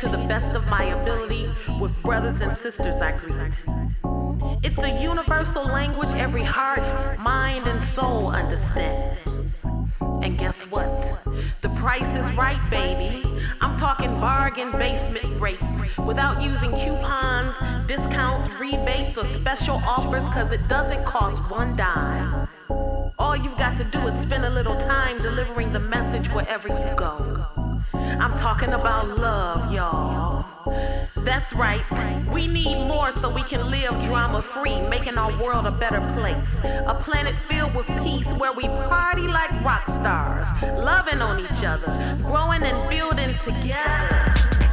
to the best of my ability with brothers and sisters I greet. It's a universal language every heart, mind, and soul understands. And guess what? The price is right, baby. I'm talking bargain basement rates without using coupons, discounts, rebates, or special offers because it doesn't cost one dime. All you've got to do is spend a little time delivering the message wherever you go. Talking about love, y'all. That's right. We need more so we can live drama free, making our world a better place. A planet filled with peace where we party like rock stars, loving on each other, growing and building together.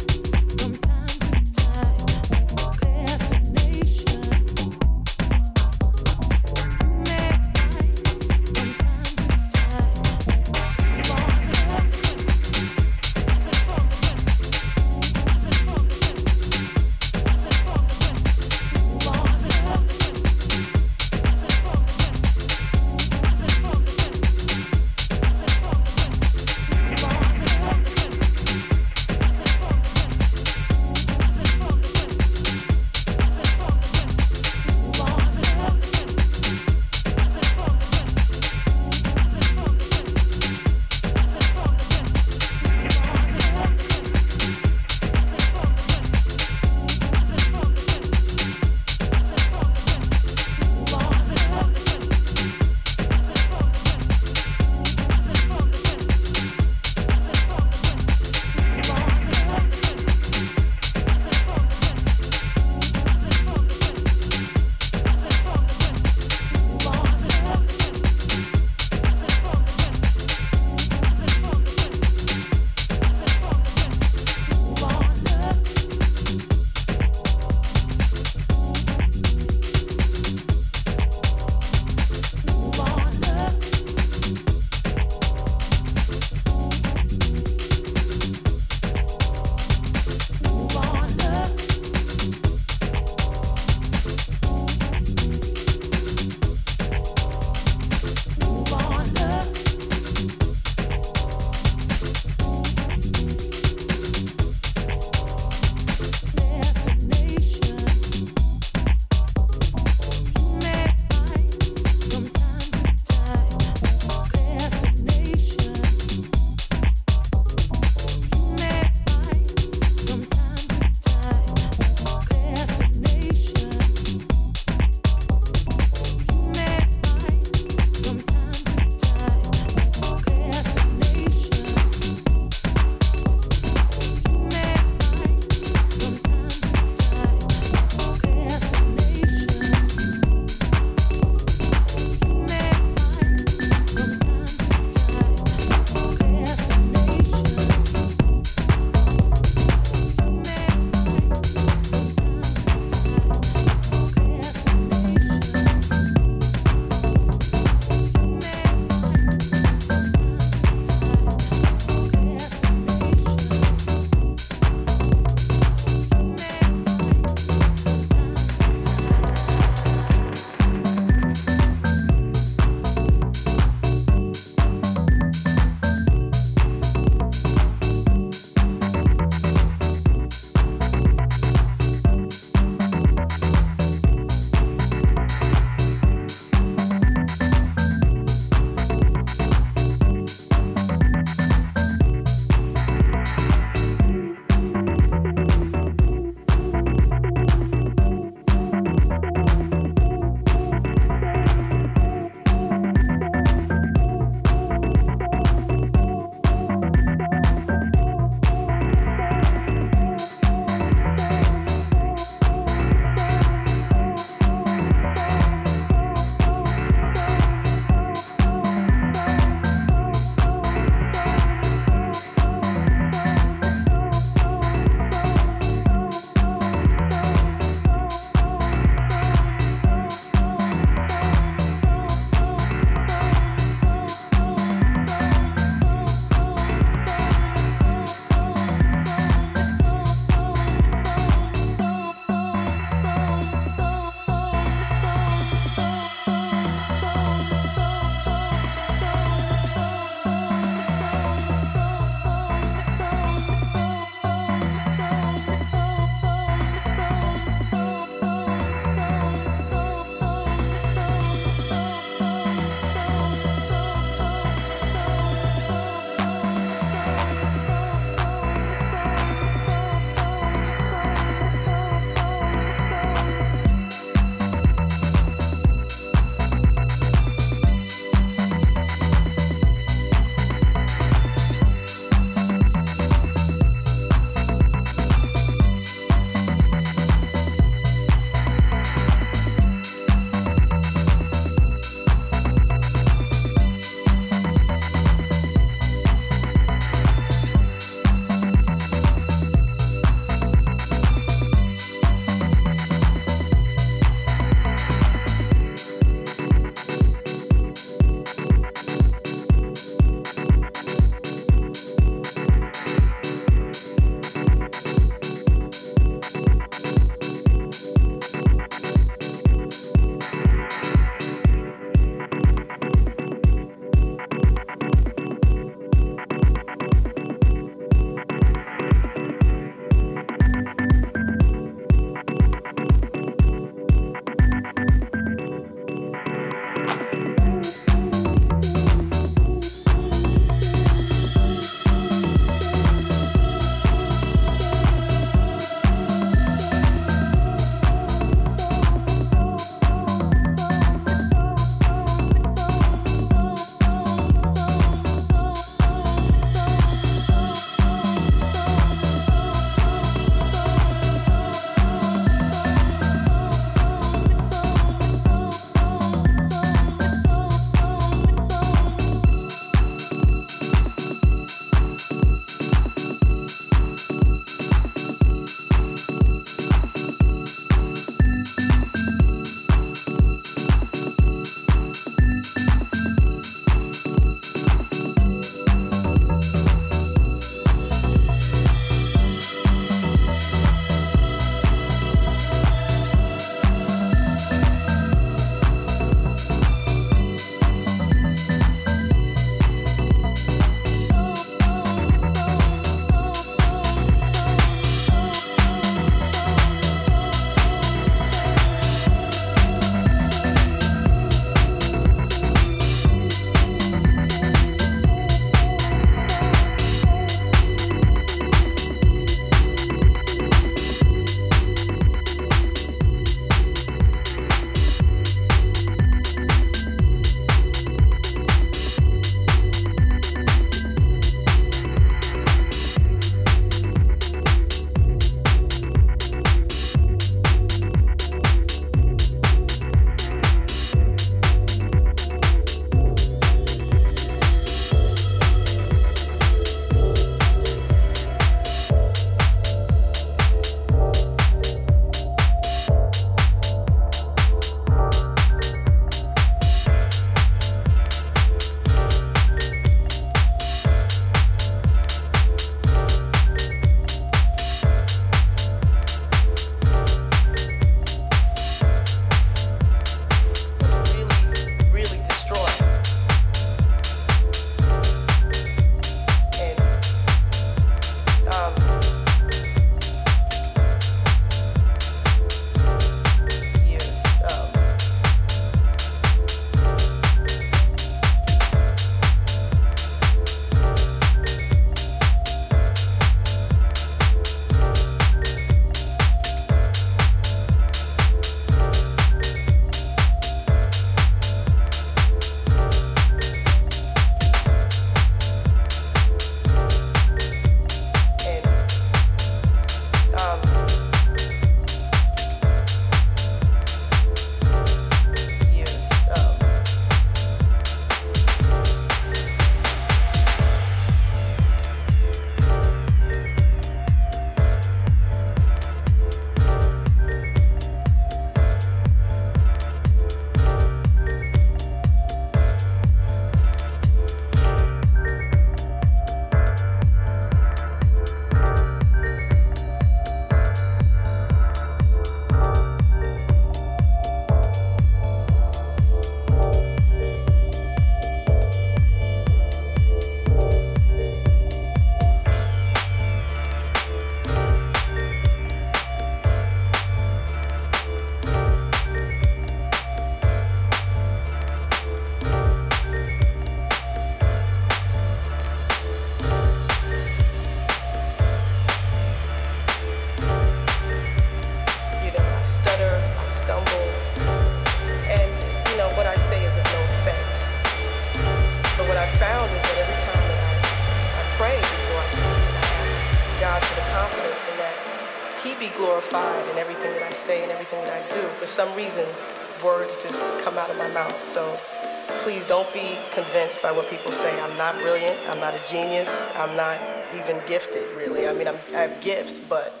Don't be convinced by what people say. I'm not brilliant. I'm not a genius. I'm not even gifted, really. I mean, I'm, I have gifts, but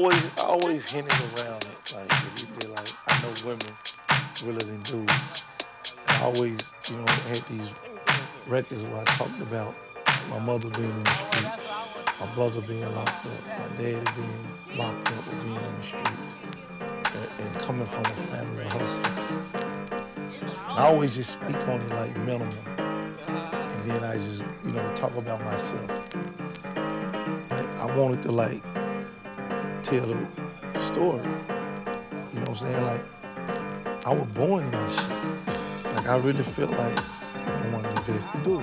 always, I always hinted around it. Like, like, I know women really than dudes. And I always, you know, had these records where I talked about my mother being in the streets, my brother being locked up, my daddy being locked up or being in the streets, and, and coming from a family of hustlers. I always just speak on it like minimal. And then I just, you know, talk about myself. Like, I wanted to like tell the story. You know what I'm saying? Like, I was born in this shit. Like, I really felt like I wanted the best to do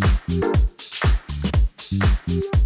Thank you.